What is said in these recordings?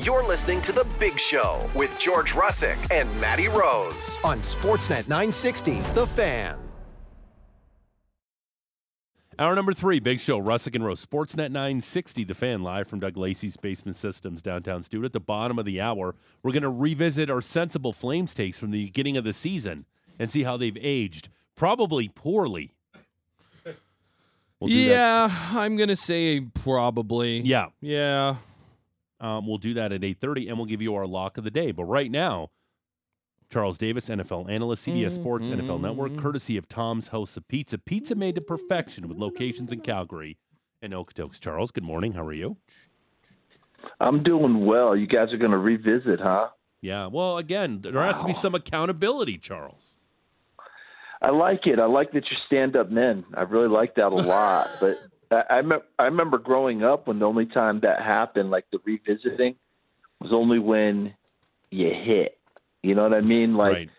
You're listening to The Big Show with George Russick and Matty Rose on Sportsnet 960, The Fan. Hour number three, Big Show, Russick and Rose, Sportsnet 960, The Fan, live from Doug Lacey's Basement Systems downtown studio. At the bottom of the hour, we're going to revisit our sensible Flames takes from the beginning of the season and see how they've aged, probably poorly. We'll yeah, I'm going to say probably. Yeah. Yeah. Um, we'll do that at 8.30, and we'll give you our lock of the day. But right now, Charles Davis, NFL analyst, CBS Sports, Mm-hmm. NFL Network, courtesy of Tom's House of Pizza. Pizza made to perfection with locations in Calgary and Okotoks. Charles, good morning. How are you? I'm doing well. You guys are going to revisit, huh? Yeah. Well, again, there has to be some accountability, Charles. I like it. I like that you're stand-up men. I really like that a lot. but I, I, me- I remember growing up when the only time that happened, like the revisiting, was only when you hit. You know what I mean? Like, right.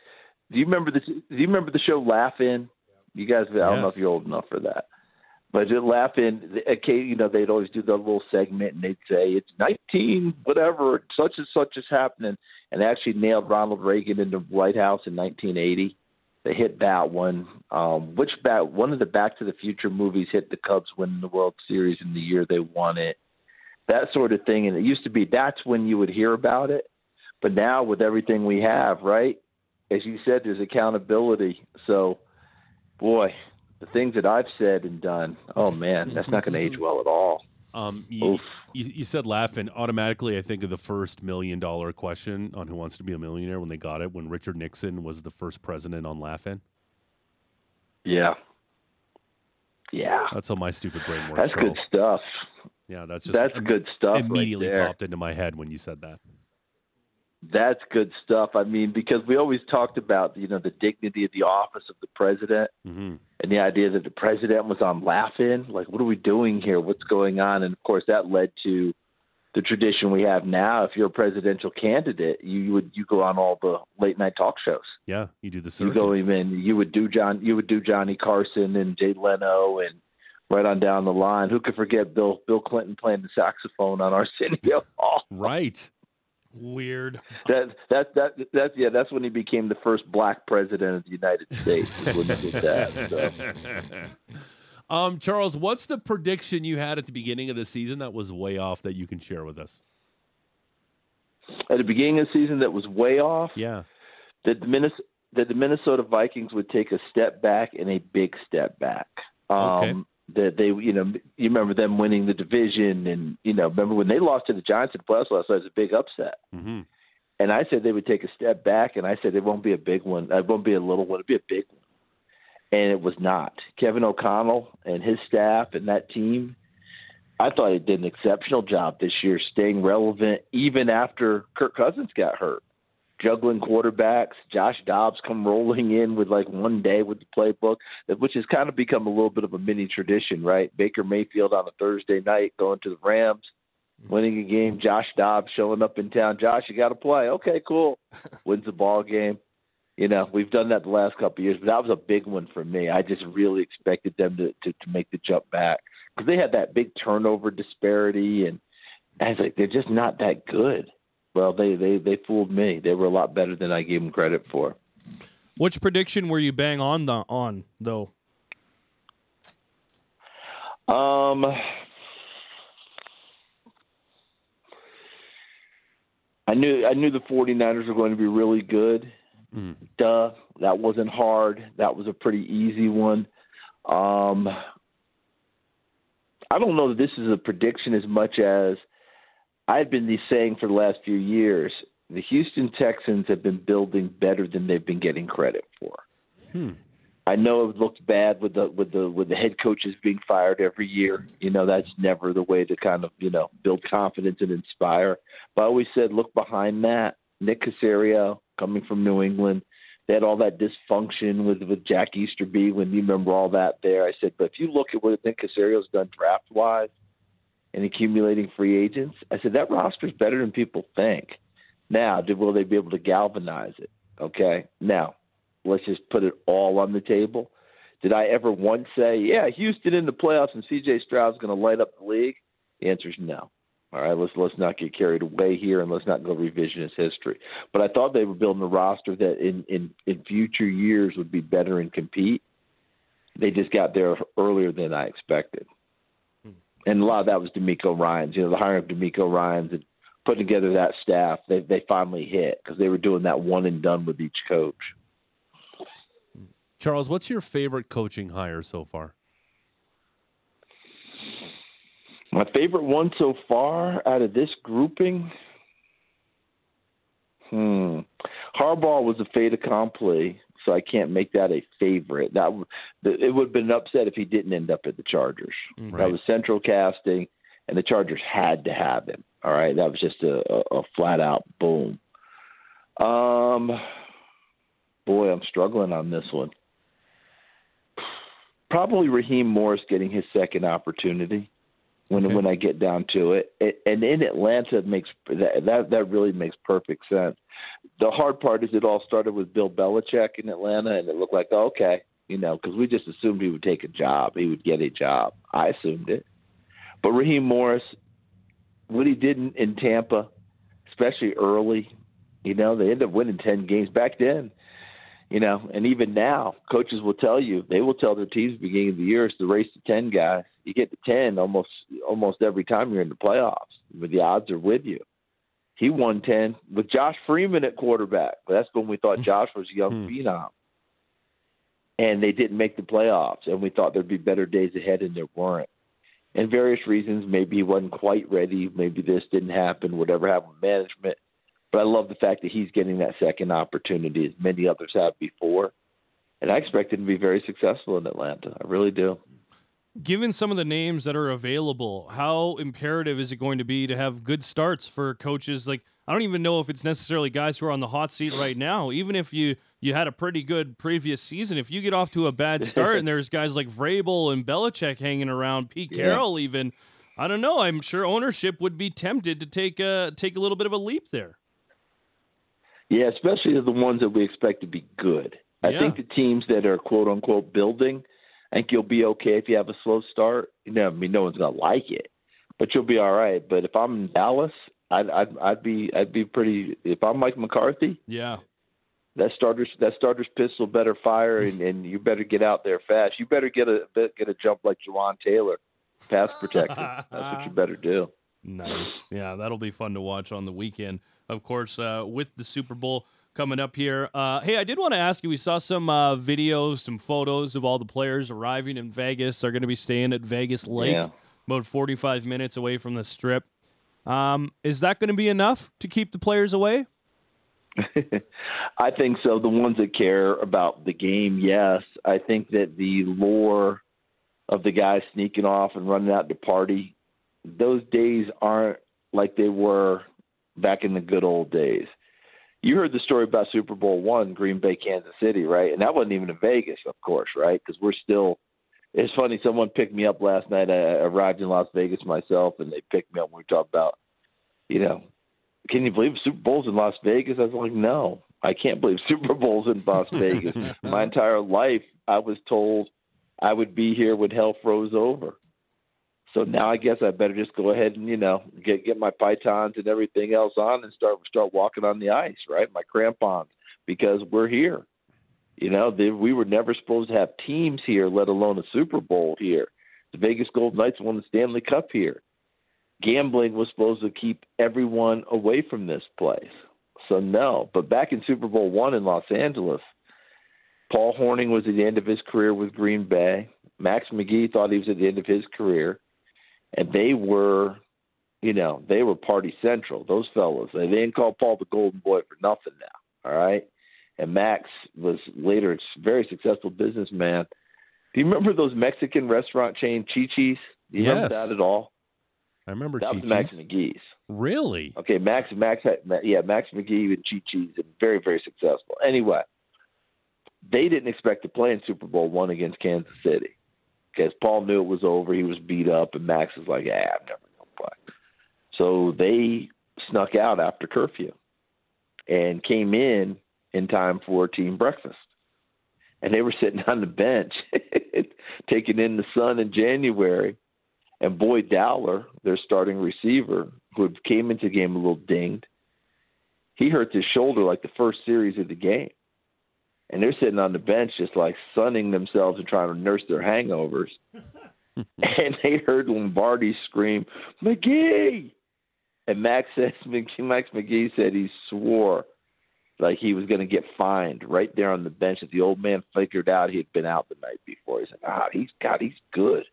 do you remember the Do you remember the show Laugh-In? You guys, I don't know if you're old enough for that. But just Laugh-In, okay, you know, they'd always do the little segment, and they'd say it's 19, whatever, such and such is happening, and they actually nailed Ronald Reagan in the White House in 1980. They hit that one. Um, which back? One of the Back to the Future movies hit the Cubs winning the World Series in the year they won it. That sort of thing, and it used to be that's when you would hear about it. But now with everything we have, right? As you said, there's accountability. So, boy, the things that I've said and done, oh man, that's not going to age well at all. Um, you, you, you said Laugh-In. Automatically, I think of the first million dollar question on Who Wants to Be a Millionaire when they got it, when Richard Nixon was the first president on Laugh-In. Yeah. Yeah. That's how my stupid brain works, That's Charles. good stuff. Yeah, that's just That's good stuff. right Immediately there. popped into my head when you said that. That's good stuff. I mean, because we always talked about you know the dignity of the office of the president hmm and the idea that the president was on Laugh-In. Like, what are we doing here? What's going on? And of course, that led to the tradition we have now. If you're a presidential candidate, you, would you go on all the late night talk shows. Yeah, you do the same. You go even you would do John you would do Johnny Carson and Jay Leno and right on down the line. Who could forget Bill Bill Clinton playing the saxophone on Arsenio Hall? right. Weird. That that that that's yeah. That's when he became the first black president of the United States. when he did that. So. um, Charles, what's the prediction you had at the beginning of the season that was way off that you can share with us? At the beginning of the season, that was way off. Yeah. That the Minnesota that the Minnesota Vikings would take a step back and a big step back. Um, Okay. That they, you know, you remember them winning the division, and you know, remember when they lost to the Giants in the playoffs last night? It was a big upset. hmm And I said they would take a step back, and I said it won't be a big one. It won't be a little one. It'll be a big one. And it was not. Kevin O'Connell and his staff and that team, I thought they did an exceptional job this year, staying relevant even after Kirk Cousins got hurt. Juggling quarterbacks, Josh Dobbs come rolling in with like one day with the playbook, which has kind of become a little bit of a mini tradition, right? Baker Mayfield on a Thursday night going to the Rams mm-hmm. winning a game. Josh Dobbs showing up in town. Josh, you got to play. Okay, cool. Wins the ball game. You know, we've done that the last couple of years, but that was a big one for me. I just really expected them to to, to make the jump back because they had that big turnover disparity, and I was like, they're just not that good. Well, they they they fooled me. They were a lot better than I gave them credit for. Which prediction were you bang on the on though? Um, I knew I knew the 49ers were going to be really good. Mm. Duh, that wasn't hard. That was a pretty easy one. Um, I don't know that this is a prediction as much as I've been saying for the last few years. The Houston Texans have been building better than they've been getting credit for. Hmm. I know it looks bad with the with the with the head coaches being fired every year. You know that's never the way to kind of you know build confidence and inspire. But I always said, look behind that. Nick Caserio coming from New England, they had all that dysfunction with with Jack Easterby when you remember all that there. I said, but if you look at what Nick Caserio's done draft wise and accumulating free agents, I said that roster's better than people think. Now, will they be able to galvanize it? Okay. Now, let's just put it all on the table. Did I ever once say, yeah, Houston in the playoffs and CJ Stroud's going to light up the league? The answer is no. All right, let's let's not get carried away here, and let's not go revisionist history. But I thought they were building a roster that in in in future years would be better and compete. They just got there earlier than I expected, and a lot of that was DeMeco Ryans. You know, the hiring of DeMeco Ryans and putting together that staff, they they finally hit because they were doing that one and done with each coach. Charles, what's your favorite coaching hire so far? My favorite one so far out of this grouping, hmm, Harbaugh was a fait accompli, so I can't make that a favorite. That it would have been an upset if he didn't end up at the Chargers. Right. That was central casting, and the Chargers had to have him. All right, that was just a, a, a flat out boom. Um, boy, I'm struggling on this one. Probably Raheem Morris getting his second opportunity when okay. when I get down to it. it. And in Atlanta, it makes that, that that really makes perfect sense. The hard part is it all started with Bill Belichick in Atlanta, and it looked like okay, you know, because we just assumed he would take a job, he would get a job. I assumed it, but Raheem Morris, what he did in, in Tampa, especially early, you know, they ended up winning ten games back then you know, and even now, coaches will tell you they will tell their teams the beginning of the year it's the race to ten guys. You get to ten almost almost every time you're in the playoffs, but the odds are with you. He won ten with Josh Freeman at quarterback. But That's when we thought Josh was a young hmm. phenom, and they didn't make the playoffs. And we thought there'd be better days ahead, and there weren't. And various reasons, maybe he wasn't quite ready. Maybe this didn't happen. Whatever happened with management but I love the fact that he's getting that second opportunity as many others have before. And I expect him to be very successful in Atlanta. I really do. Given some of the names that are available, how imperative is it going to be to have good starts for coaches? Like, I don't even know if it's necessarily guys who are on the hot seat right now. Even if you you had a pretty good previous season, if you get off to a bad start and there's guys like Vrabel and Belichick hanging around, Pete Carroll even, I don't know. I'm sure ownership would be tempted to take a take a little bit of a leap there. Yeah, especially the ones that we expect to be good. I yeah. think the teams that are quote unquote building, I think you'll be okay if you have a slow start. You know, I mean, no one's gonna like it, but you'll be all right. But if I'm in Dallas, I'd I'd, I'd be I'd be pretty. If I'm Mike McCarthy, yeah, that starter's that starter's pistol better fire, and, and you better get out there fast. You better get a get a jump like Jawaan Taylor, pass protection. That's what you better do. Nice, yeah, that'll be fun to watch on the weekend of course, uh, with the Super Bowl coming up here. Uh, hey, I did want to ask you. We saw some uh, videos, some photos of all the players arriving in Vegas. They're going to be staying at Vegas Lake, yeah. about 45 minutes away from the Strip. Um, is that going to be enough to keep the players away? I think so. The ones that care about the game, yes. I think that the lore of the guys sneaking off and running out to party, those days aren't like they were back in the good old days. You heard the story about Super Bowl one, Green Bay, Kansas City, right? And that wasn't even in Vegas, of course, right? Because we're still. It's funny. Someone picked me up last night. I arrived in Las Vegas myself, and they picked me up. when We talked about, you know, can you believe Super Bowl's in Las Vegas? I was like, no, I can't believe Super Bowl's in Las Vegas. My entire life, I was told I would be here when hell froze over. So now I guess I better just go ahead and you know get get my pythons and everything else on and start start walking on the ice, right? My crampons because we're here. You know, they, we were never supposed to have teams here, let alone a Super Bowl here. The Vegas Golden Knights won the Stanley Cup here. Gambling was supposed to keep everyone away from this place. So no, but back in Super Bowl one in Los Angeles, Paul Hornung was at the end of his career with Green Bay. Max McGee thought he was at the end of his career and they were, you know, they were party central. Those fellas, they didn't call Paul the Golden Boy for nothing now. All right, and Max was later a very successful businessman. Do you remember those Mexican restaurant chain Chi-Chi's? Do you yes. remember that at all? I remember that Chi-Chi's. was Max McGee's. Really? Okay, Max Max had, yeah Max McGee and Chi-Chi's and very very successful. Anyway, they didn't expect to play in Super Bowl one against Kansas City because Paul knew it was over. He was beat up, and Max was like, "Ah, I'm never gonna play." So they snuck out after curfew and came in in time for team breakfast. And they were sitting on the bench, taking in the sun in January. And Boyd Dowler, their starting receiver, who came into the game a little dinged. He hurt his shoulder like the first series of the game. And they're sitting on the bench just like sunning themselves and trying to nurse their hangovers. and they heard Lombardi scream, McGee! And Max says, Max McGee said he swore like he was going to get fined right there on the bench. That the old man figured out he had been out the night before. He's like, ah, he's God, he's good.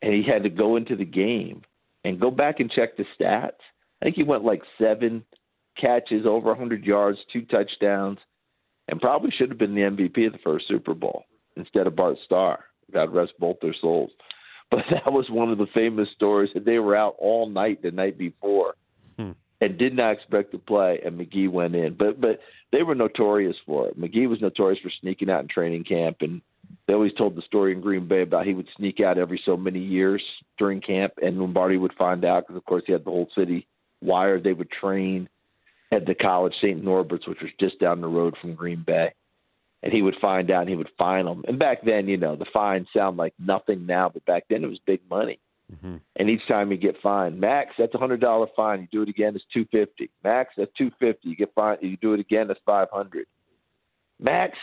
And he had to go into the game and go back and check the stats. I think he went like seven catches, over 100 yards, two touchdowns, and probably should have been the MVP of the first Super Bowl instead of Bart Starr. God rest both their souls. But that was one of the famous stories that they were out all night the night before hmm. and did not expect to play, and McGee went in. But but they were notorious for it. McGee was notorious for sneaking out in training camp, and they always told the story in Green Bay about he would sneak out every so many years during camp, and Lombardi would find out because of course he had the whole city wired. They would train at the college St. Norbert's, which was just down the road from Green Bay and he would find out and he would fine them. And back then, you know, the fines sound like nothing now, but back then it was big money. Mm-hmm. And each time you get fined, max that's a hundred dollar fine. You do it again, it's two fifty. Max that's two fifty. You get fined. You do it again, that's five hundred. Max,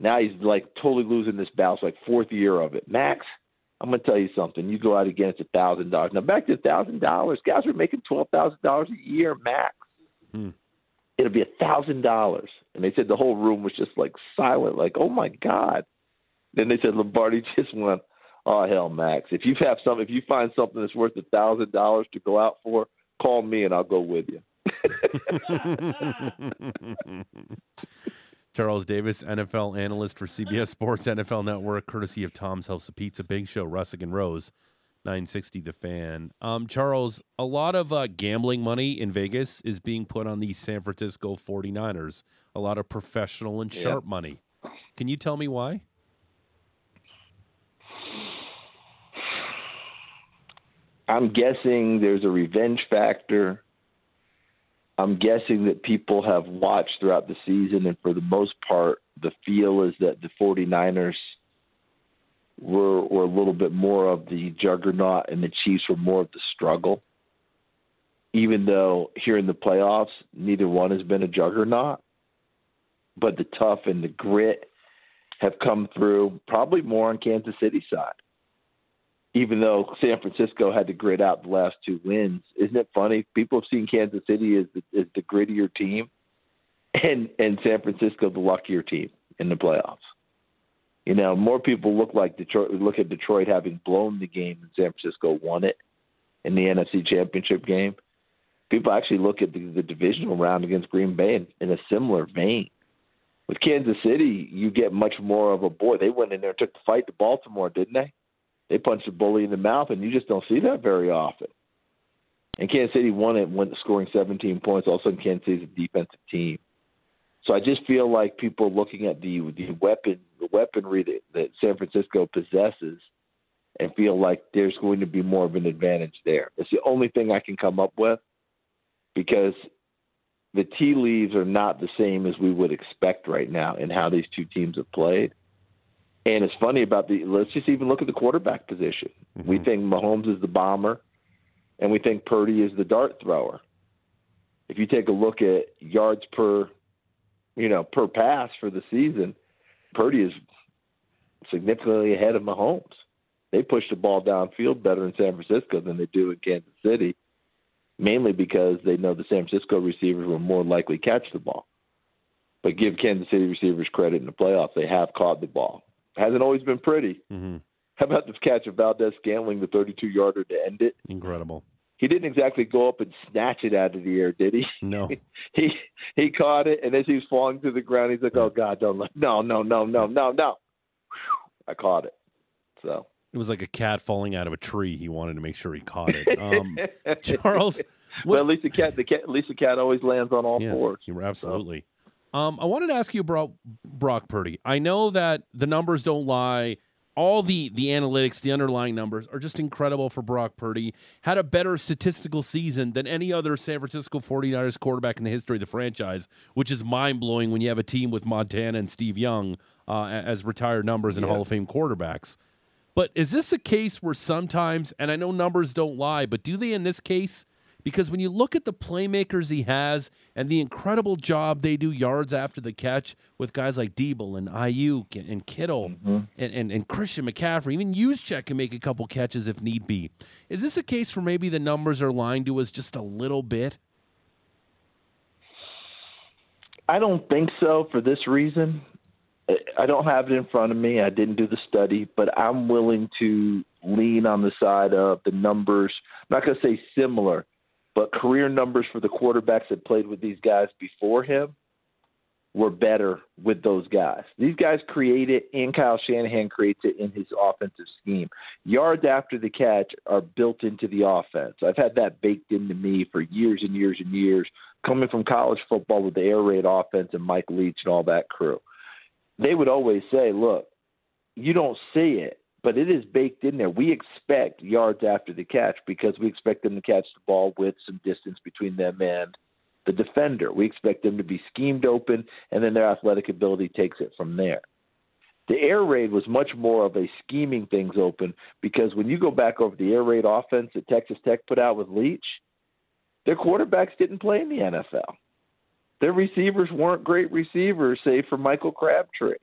now he's like totally losing this battle. It's like fourth year of it. Max, I'm gonna tell you something. You go out again, it's a thousand dollars. Now back to a thousand dollars. Guys are making twelve thousand dollars a year max. Hmm it'll be a thousand dollars. And they said the whole room was just like silent, like, oh my God. Then they said Lombardi just went, Oh hell, Max. If you have some if you find something that's worth a thousand dollars to go out for, call me and I'll go with you. Charles Davis, NFL analyst for CBS Sports NFL Network, courtesy of Tom's House of Pizza, Big Show, Russick and Rose. 960 the fan. Um, Charles, a lot of uh, gambling money in Vegas is being put on the San Francisco 49ers. A lot of professional and sharp yeah. money. Can you tell me why? I'm guessing there's a revenge factor. I'm guessing that people have watched throughout the season, and for the most part, the feel is that the 49ers – were were a little bit more of the juggernaut, and the Chiefs were more of the struggle. Even though here in the playoffs, neither one has been a juggernaut, but the tough and the grit have come through probably more on Kansas City side. Even though San Francisco had to grit out the last two wins, isn't it funny? People have seen Kansas City as the, as the grittier team, and and San Francisco the luckier team in the playoffs. You know, more people look like Detroit. Look at Detroit having blown the game, and San Francisco won it in the NFC Championship game. People actually look at the, the divisional round against Green Bay in, in a similar vein. With Kansas City, you get much more of a boy. They went in there and took the fight to Baltimore, didn't they? They punched a bully in the mouth, and you just don't see that very often. And Kansas City won it, went scoring 17 points. All of a sudden, Kansas City's a defensive team. So I just feel like people looking at the the weapon the weaponry that, that San Francisco possesses and feel like there's going to be more of an advantage there. It's the only thing I can come up with because the tea leaves are not the same as we would expect right now in how these two teams have played. And it's funny about the let's just even look at the quarterback position. Mm-hmm. We think Mahomes is the bomber and we think Purdy is the dart thrower. If you take a look at yards per you know, per pass for the season, Purdy is significantly ahead of Mahomes. They push the ball downfield better in San Francisco than they do in Kansas City, mainly because they know the San Francisco receivers will more likely catch the ball. But give Kansas City receivers credit in the playoffs; they have caught the ball. Hasn't always been pretty. Mm-hmm. How about this catch of Valdes-Scantling, the 32-yarder to end it? Incredible he didn't exactly go up and snatch it out of the air, did he? No. he he caught it, and as he was falling to the ground, he's like, "Oh God, don't let no, no, no, no, no, no." I caught it. So it was like a cat falling out of a tree. He wanted to make sure he caught it. Um, Charles, what, well, at least the cat, the cat, at least the cat always lands on all yeah, fours. Absolutely. So. Um, I wanted to ask you about Brock Purdy. I know that the numbers don't lie all the the analytics, the underlying numbers are just incredible for Brock Purdy. Had a better statistical season than any other San Francisco 49ers quarterback in the history of the franchise, which is mind blowing when you have a team with Montana and Steve Young uh, as retired numbers and yeah. Hall of Fame quarterbacks. But is this a case where sometimes, and I know numbers don't lie, but do they in this case? Because when you look at the playmakers he has and the incredible job they do yards after the catch with guys like Deebo and Aiyuk and, Kittle Mm-hmm. and, and, and Christian McCaffrey, even Juszczyk can make a couple catches if need be. Is this a case where maybe the numbers are lying to us just a little bit? I don't think so for this reason. I- I don't have it in front of me. I didn't do the study, but I'm willing to lean on the side of the numbers. I'm not going to say similar, but career numbers for the quarterbacks that played with these guys before him were better with those guys. These guys create it, and Kyle Shanahan creates it in his offensive scheme. Yards after the catch are built into the offense. I've had that baked into me for years and years and years, coming from college football with the air raid offense and Mike Leach and all that crew. They would always say, look, you don't see it, but it is baked in there. We expect yards after the catch because we expect them to catch the ball with some distance between them and the defender. We expect them to be schemed open, and then their athletic ability takes it from there. The air raid was much more of a scheming things open because when you go back over the air raid offense that Texas Tech put out with Leach, their quarterbacks didn't play in the NFL. Their receivers weren't great receivers, save for Michael Crabtree.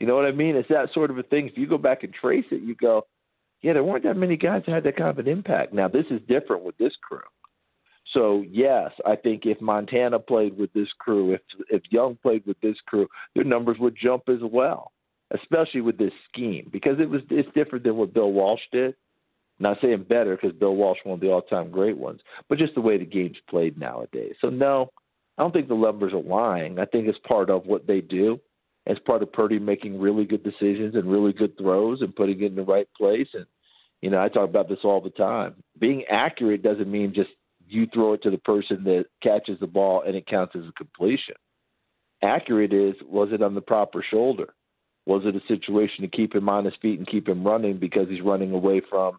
You know what I mean? It's that sort of a thing. If you go back and trace it, you go, yeah, there weren't that many guys that had that kind of an impact. Now, this is different with this crew. So yes, I think if Montana played with this crew, if if Young played with this crew, their numbers would jump as well, especially with this scheme because it was it's different than what Bill Walsh did. Not saying better because Bill Walsh one of the all-time great ones, but just the way the game's played nowadays. So no, I don't think the numbers are lying. I think it's part of what they do. It's part of Purdy making really good decisions and really good throws and putting it in the right place. And you know, I talk about this all the time. Being accurate doesn't mean just you throw it to the person that catches the ball and it counts as a completion. Accurate is was it on the proper shoulder? Was it a situation to keep him on his feet and keep him running because he's running away from,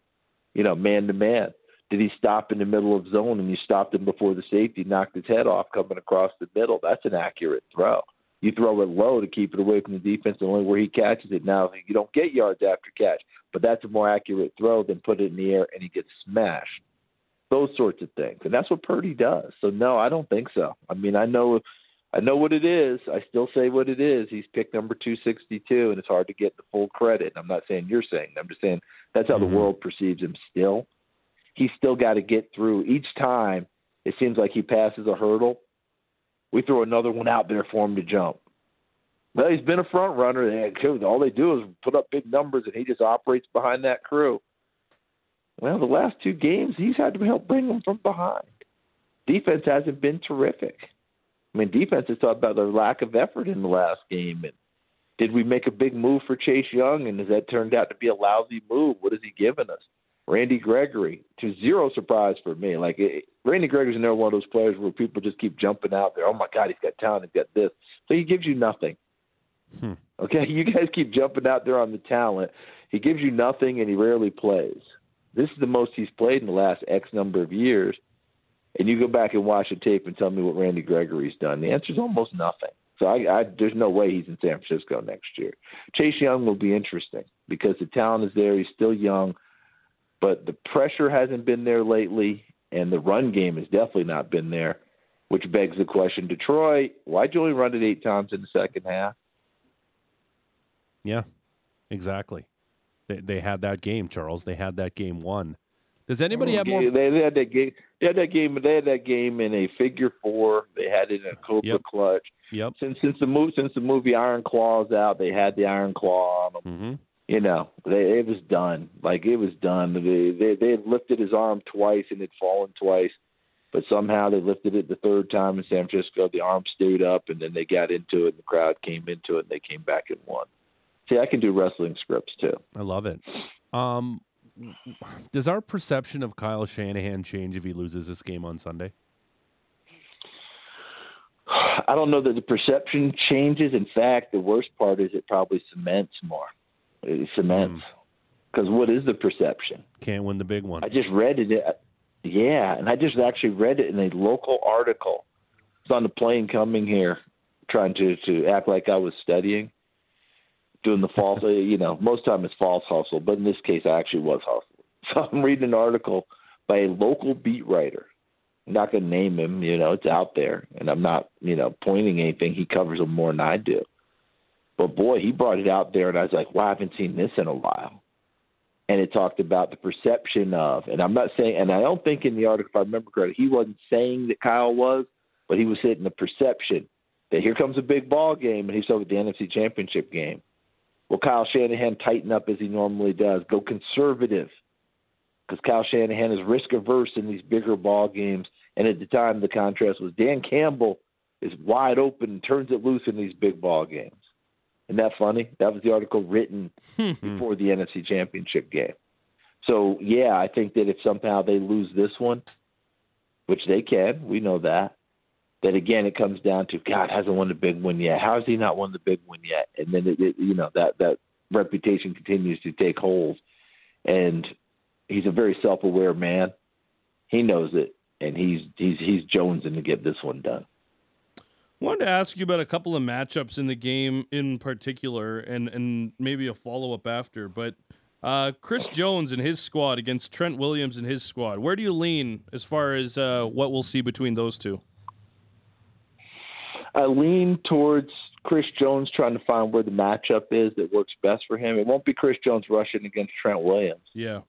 you know, man to man? Did he stop in the middle of zone and you stopped him before the safety knocked his head off coming across the middle? That's an accurate throw. You throw it low to keep it away from the defense, and only where he catches it. Now you don't get yards after catch, but that's a more accurate throw than put it in the air and he gets smashed those sorts of things. And that's what Purdy does. So no, I don't think so. I mean, I know I know what it is. I still say what it is. He's picked number 262 and it's hard to get the full credit. I'm not saying you're saying. I'm just saying that's how Mhm. the world perceives him still. He's still got to get through each time it seems like he passes a hurdle. We throw another one out there for him to jump. Well, he's been a front runner. All they do is put up big numbers, and he just operates behind that crew. Well, the last two games, he's had to help bring them from behind. Defense hasn't been terrific. I mean, defense has talked about their lack of effort in the last game. And did we make a big move for Chase Young? And has that turned out to be a lousy move? What has he given us? Randy Gregory, to zero surprise for me. Like it, Randy Gregory's another one of those players where people just keep jumping out there. Oh my God, he's got talent. He's got this. So he gives you nothing. Hmm. Okay, you guys keep jumping out there on the talent. He gives you nothing, and he rarely plays. This is the most he's played in the last X number of years. And you go back and watch the tape and tell me what Randy Gregory's done. The answer is almost nothing. So I, I, there's no way he's in San Francisco next year. Chase Young will be interesting because the talent is there. He's still young, but the pressure hasn't been there lately, and the run game has definitely not been there, which begs the question: Detroit, why'd you only run it eight times in the second half? Yeah, exactly. They, they had that game, Charles. They had that game won. Does anybody have more? They, they had that game. They had that game. They had that game in a figure four. They had it in a cobra Yep. clutch. Yep. Since since the move since the movie Iron Claw's out, they had the Iron Claw on them. hmm You know, they, it was done. Like it was done. They they they had lifted his arm twice and it had fallen twice, but somehow they lifted it the third time in San Francisco. The arm stayed up, and then they got into it. and The crowd came into it, and they came back and won. See, I can do wrestling scripts too. I love it. Um, does our perception of Kyle Shanahan change if he loses this game on Sunday? I don't know that the perception changes. In fact, the worst part is it probably cements more. It cements. Because what is the perception? Can't win the big one. I just read it. Yeah, and I just actually read it in a local article. It's on the plane coming here, trying to to act like I was studying. doing the false. uh, you know, most time it's false hustle, but in this case, I actually was hustling. So I'm reading an article by a local beat writer. I'm not going to name him. You know, it's out there, and I'm not you know pointing anything. He covers them more than I do. But boy, he brought it out there, and I was like, wow, I haven't seen this in a while. And it talked about the perception of, and I'm not saying, and I don't think in the article, if I remember correctly, he wasn't saying that Kyle was, but he was hitting the perception that here comes a big ball game, and he's over the NFC Championship game. Will Kyle Shanahan tighten up as he normally does? Go conservative, because Kyle Shanahan is risk averse in these bigger ball games. And at the time, the contrast was Dan Campbell is wide open and turns it loose in these big ball games. Isn't that funny? That was the article written hmm. before the NFC Championship game. So yeah, I think that if somehow they lose this one, which they can, we know that. That again, it comes down to God hasn't won the big one yet. How has he not won the big one yet? And then it, it, you know that that reputation continues to take hold, and he's a very self-aware man. He knows it, and he's he's he's jonesing to get this one done. Wanted to ask you about a couple of matchups in the game in particular, and and maybe a follow up after. But uh, Chris Jones and his squad against Trent Williams and his squad. Where do you lean as far as uh, what we'll see between those two? I lean towards Chris Jones trying to find where the matchup is that works best for him. It won't be Chris Jones rushing against Trent Williams. Yeah.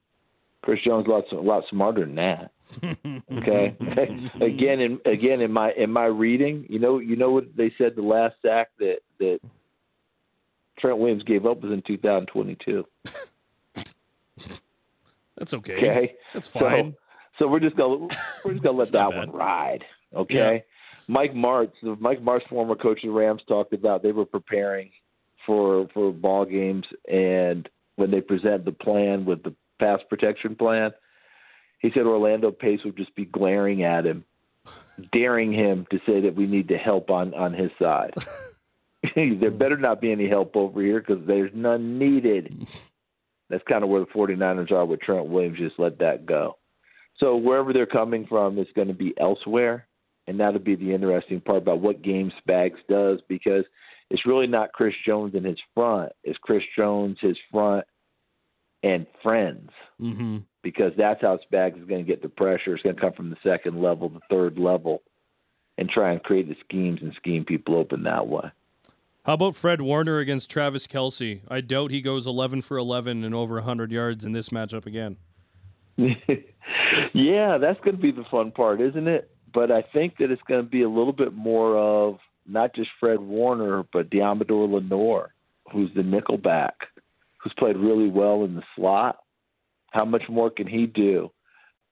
Chris Jones lots a lot smarter than that. Okay. again, in again in my in my reading, you know, you know what they said the last sack that that Trent Williams gave up was in 2022. That's okay. Okay, That's fine. So, so we're just gonna we're just gonna let that one ride. Okay. Mike Martz, the Mike Martz, former coach of the Rams, talked about they were preparing for for ball games, and when they presented the plan with the pass protection plan, he said Orlando Pace would just be glaring at him, daring him to say that we need to help on on his side. there better not be any help over here because there's none needed. That's kind of where the 49ers are with Trent Williams. Just let that go. So wherever they're coming from is going to be elsewhere, and that'll be the interesting part about what game Spags does because it's really not Chris Jones and his front. It's Chris Jones, his front, and friends Mm-hmm. because that's how Spags is going to get the pressure. It's going to come from the second level, the third level, and try and create the schemes and scheme people open that way. How about Fred Warner against Travis Kelce? I doubt he goes 11 for 11 and over 100 yards in this matchup again. yeah, that's going to be the fun part, isn't it? But I think that it's going to be a little bit more of not just Fred Warner, but Deommodore Lenoir, who's the nickelback, who's played really well in the slot. How much more can he do?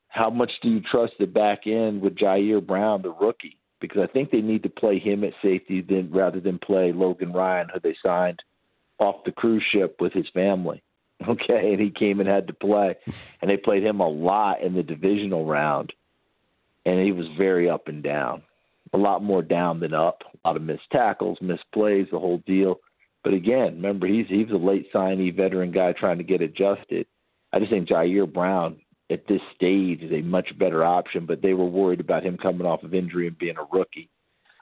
How much do you trust the back end with Ji'Ayir Brown, the rookie? Because I think they need to play him at safety then rather than play Logan Ryan, who they signed off the cruise ship with his family. Okay, and he came and had to play, and they played him a lot in the divisional round, and he was very up and down, a lot more down than up. A lot of missed tackles, missed plays, the whole deal. But again, remember he's he's a late signee veteran guy trying to get adjusted. I just think Ji'Ayir Brown at this stage is a much better option, but they were worried about him coming off of injury and being a rookie.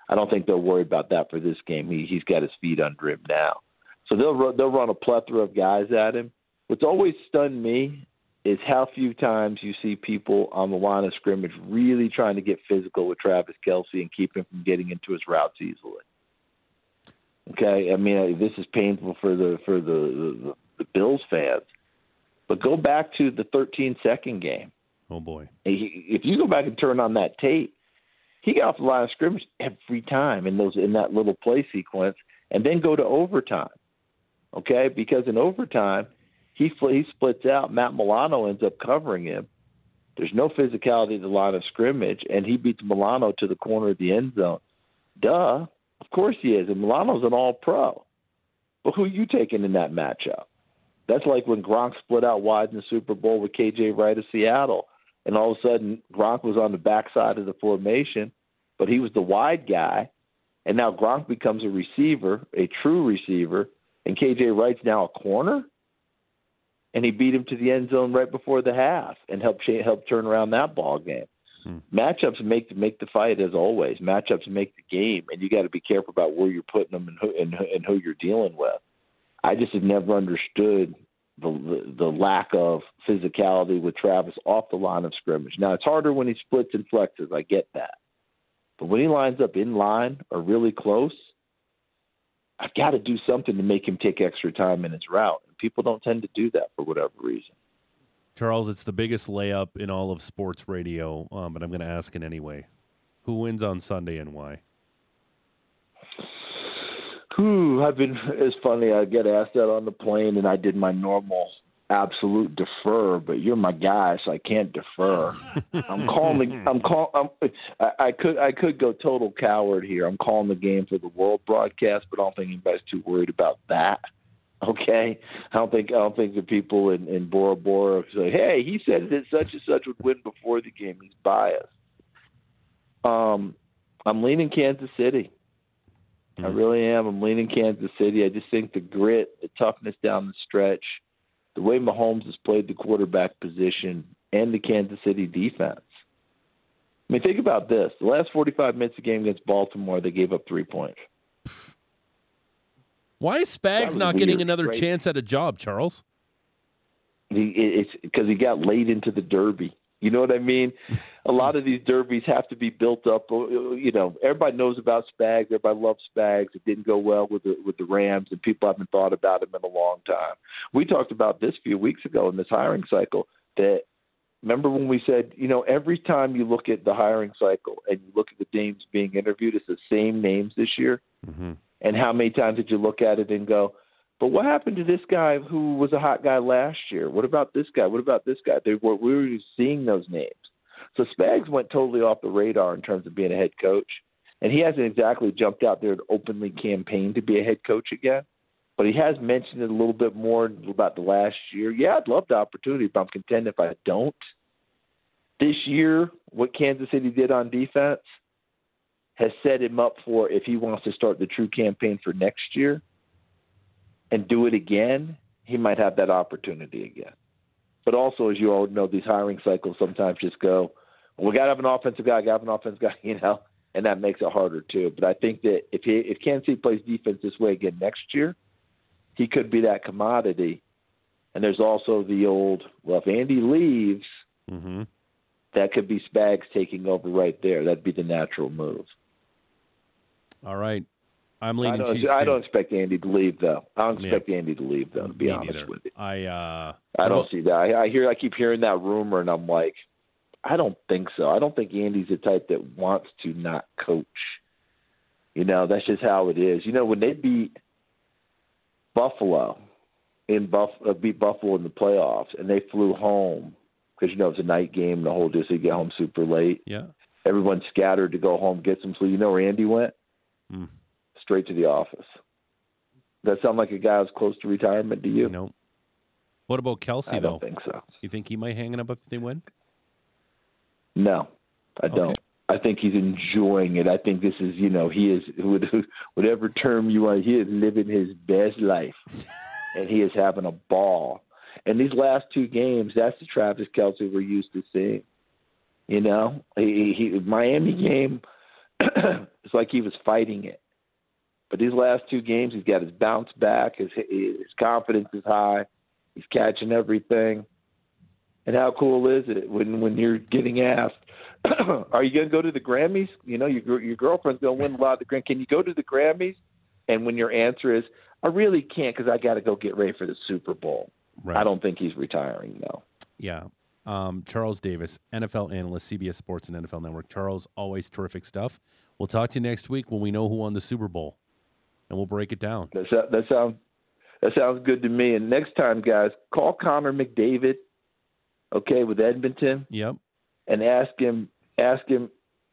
I don't think they'll worry about that for this game. He he's got his feet under him now, so they'll they'll run a plethora of guys at him. What's always stunned me is how few times you see people on the line of scrimmage really trying to get physical with Travis Kelce and keep him from getting into his routes easily. Okay, I mean this is painful for the for the the, the Bills fans, but go back to the 13 second game. Oh boy. If you go back and turn on that tape, he got off the line of scrimmage every time in those in that little play sequence, and then go to overtime. Okay, because in overtime he he splits out. Matt Milano ends up covering him. There's no physicality at the line of scrimmage, and he beats Milano to the corner of the end zone. Duh, course he is, and Milano's an All Pro. But who are you taking in that matchup? That's like when Gronk split out wide in the Super Bowl with KJ Wright of Seattle, and all of a sudden Gronk was on the backside of the formation, but he was the wide guy, and now Gronk becomes a receiver, a true receiver, and KJ Wright's now a corner, and he beat him to the end zone right before the half and helped help turn around that ball game. Mm-hmm. Matchups make make the fight as always. Matchups make the game, and you got to be careful about where you're putting them and who and, and who you're dealing with. I just have never understood the the lack of physicality with Travis off the line of scrimmage. Now it's harder when he splits and flexes. I get that, but when he lines up in line or really close, I've got to do something to make him take extra time in his route. And people don't tend to do that for whatever reason. Charles, it's the biggest layup in all of sports radio, um, but I'm going to ask it anyway. Who wins on Sunday and why? Whew, I've been. It's funny. I get asked that on the plane, and I did my normal absolute defer. But you're my guy, so I can't defer. I'm calling. The, I'm call. I'm, I, I could. I could go total coward here. I'm calling the game for the world broadcast, but I don't think anybody's too worried about that. Okay, I don't think I don't think the people in in Bora Bora say, "Hey, he said that such and such would win before the game." He's biased. Um, I'm leaning Kansas City. I really am. I'm leaning Kansas City. I just think the grit, the toughness down the stretch, the way Mahomes has played the quarterback position, and the Kansas City defense. I mean, think about this: the last 45 minutes of the game against Baltimore, they gave up three points. Why is Spags not getting weird, another right? chance at a job, Charles? He, it's because he got laid into the derby. You know what I mean? A lot of these derbies have to be built up. uh, You know, everybody knows about Spags. Everybody loves Spags. It didn't go well with the with the Rams, and people haven't thought about him in a long time. We talked about this a few weeks ago in this hiring cycle. That remember when we said, you know, every time you look at the hiring cycle and you look at the names being interviewed, it's the same names this year. Mm-hmm. And how many times did you look at it and go, but what happened to this guy who was a hot guy last year? What about this guy? What about this guy? They were, we were seeing those names. So Spags went totally off the radar in terms of being a head coach. And he hasn't exactly jumped out there and openly campaigned to be a head coach again. But he has mentioned it a little bit more about the last year. Yeah, I'd love the opportunity, but I'm content if I don't. This year, what Kansas City did on defense has set him up for if he wants to start the true campaign for next year and do it again, he might have that opportunity again. But also, as you all know, these hiring cycles sometimes just go, well, we got to have an offensive guy, got to have an offensive guy, you know, and that makes it harder too. But I think that if he, if Kansas City plays defense this way again next year, he could be that commodity. And there's also the old, well, if Andy leaves, Mm-hmm. that could be Spags taking over right there. That'd be the natural move. All right. I'm I don't, Chiefs. I too. don't expect Andy to leave though. I don't Yeah. expect Andy to leave though. To be Me honest neither. with you, I uh I don't well, see that. I, I hear, I keep hearing that rumor, and I'm like, I don't think so. I don't think Andy's the type that wants to not coach. You know, that's just how it is. You know, when they beat Buffalo in Buff, uh, beat Buffalo in the playoffs, and they flew home because you know it's a night game, and the whole just they get home super late. Yeah. Everyone scattered to go home get some sleep. You know where Andy went? Hmm. Straight to the office. That sound like a guy who's close to retirement to you? No. What about Kelce though? I though? don't think so. You think he might hang it up if they win? No, I don't. Okay. I think he's enjoying it. I think this is, you know, he is whatever term you want. He is living his best life, and he is having a ball. And these last two games, that's the Travis Kelce we're used to seeing. You know, he, he Miami game, it's like he was fighting it. But these last two games, he's got his bounce back. His his confidence is high. He's catching everything. And how cool is it when when you're getting asked, "Are you going to go to the Grammys?" You know, your your girlfriend's going to win a lot of the Grammys. Can you go to the Grammys? And when your answer is, "I really can't because I got to go get ready for the Super Bowl," Right. I don't think he's retiring. No. Yeah. Um, Charles Davis, NFL analyst, CBS Sports and NFL Network. Charles, always terrific stuff. We'll talk to you next week when we know who won the Super Bowl, and we'll break it down. That, sou- that sounds that sounds good to me. And next time, guys, call Connor McDavid, okay, with Edmonton, Yep. and ask him ask him,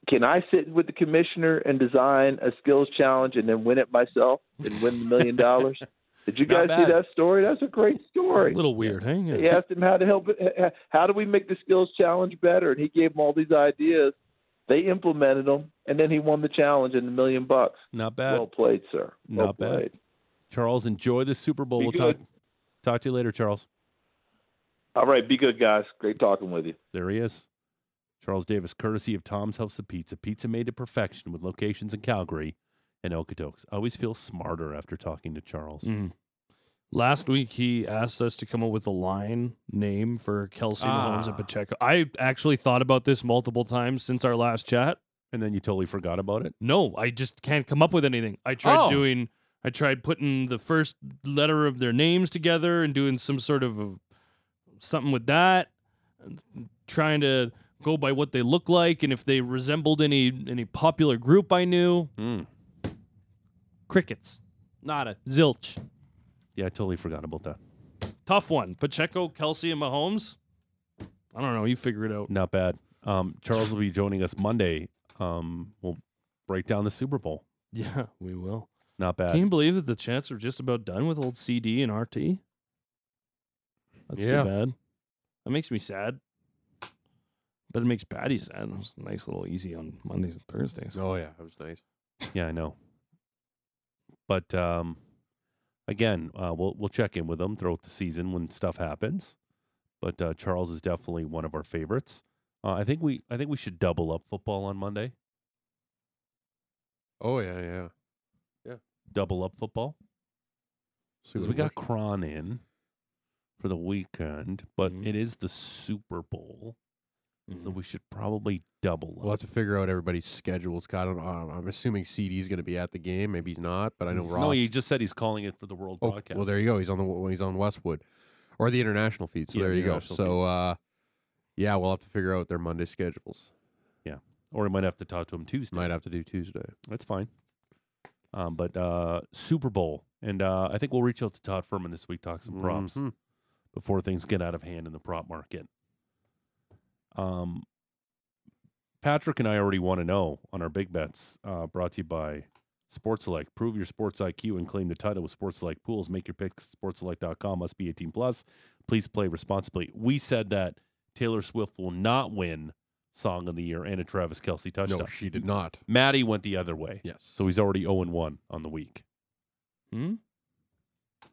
can I sit with the commissioner and design a skills challenge and then win it myself and win the million dollars? Did you Not guys see that story? That's a great story. A little weird, hey? Yeah. He asked him how to help it. How do we make the skills challenge better? And he gave them all these ideas. They implemented them, and then he won the challenge and a million bucks. Not bad. well played, sir. Well Not bad. played. Charles, enjoy the Super Bowl. Be we'll good. talk talk to you later, Charles. All right, be good, guys. Great talking with you. There he is. Charles Davis, courtesy of Tom's House of Pizza. Pizza made to perfection with locations in Calgary and Okotoks. I always feel smarter after talking to Charles. Mm. Last week, he asked us to come up with a line name for Kelce Mahomes and Ah. Pacheco. I actually thought about this multiple times since our last chat. And then you totally forgot about it. No, I just can't come up with anything. I tried Oh. doing, I tried putting the first letter of their names together and doing some sort of a, something with that, and trying to go by what they look like and if they resembled any any popular group I knew. Mm. Crickets, nada, zilch. Yeah, I totally forgot about that. Tough one. Pacheco, Kelce, and Mahomes. I don't know. You figure it out. Not bad. Um, Charles will be joining us Monday. Um, we'll break down the Super Bowl. Yeah, we will. Not bad. Can you believe that the Chats are just about done with old CD and RT? That's Yeah. too bad. That makes me sad. But it makes Patty sad. It's a nice little easy on Mondays and Thursdays. Oh yeah, that was nice. Yeah, I know. But um, again, uh, we'll we'll check in with them throughout the season when stuff happens. But uh, Charles is definitely one of our favorites. Uh, I think we I think we should double up football on Monday. Oh yeah, yeah. Yeah. Double up football because we got looks- Cron in for the weekend, but Mhm. it is the Super Bowl, so Mhm. we should probably double up. We'll have to figure out everybody's schedule. Scott, I don't, uh, I'm assuming CD is going to be at the game. Maybe he's not, but I know Ross. no, he just said he's calling it for the World oh, broadcast. well, there you go. He's on the he's on Westwood or the international feed. So Yeah, there the you go. international So uh, yeah, we'll have to figure out their Monday schedules. Yeah. Or we might have to talk to them Tuesday. Might have to do Tuesday. That's fine. Um, but uh, Super Bowl, and uh, I think we'll reach out to Todd Fuhrman this week, talk some props Mhm. before things get out of hand in the prop market. Um, Patrick and I already want to know on our big bets, uh, brought to you by Sports Select. Prove your sports IQ and claim the title with Sports Select pools. Make your picks. SportsSelect.com must be 18 plus. Please play responsibly. We said that Taylor Swift will not win Song of the Year and a Travis Kelce touchdown. No, she did not. Maddie went the other way. Yes. So he's already 0 1 on the week. Hmm?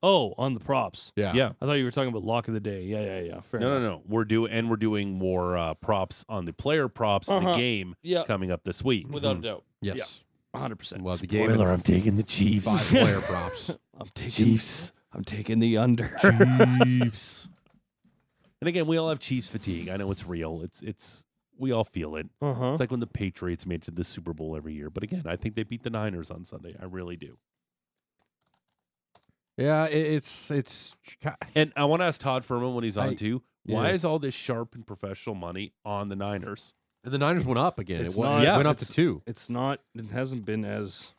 Oh, on the props. yeah. Yeah. I thought you were talking about lock of the day. Yeah, yeah, yeah. Fair No, no, enough. no. We're doing and we're doing more uh, props on the player props in the Uh-huh. game Yeah, coming up this week. without a doubt. Yes. 100%. Well, the game and I'm taking the Chiefs. five player props. I'm taking Chiefs. I'm taking the under. Chiefs. and again, we all have Chiefs fatigue. I know it's real. It's it's we all feel it. uh-huh. It's like when the Patriots made it to the Super Bowl every year. But again, I think they beat the Niners on Sunday. I really do. Yeah, it, it's it's And I want to ask Todd Fuhrman when he's on I- too. Why yeah. is all this sharp and professional money on the Niners? And the Niners went up again. It's it went, not- Yeah, went up to it's- two. It's not it hasn't been as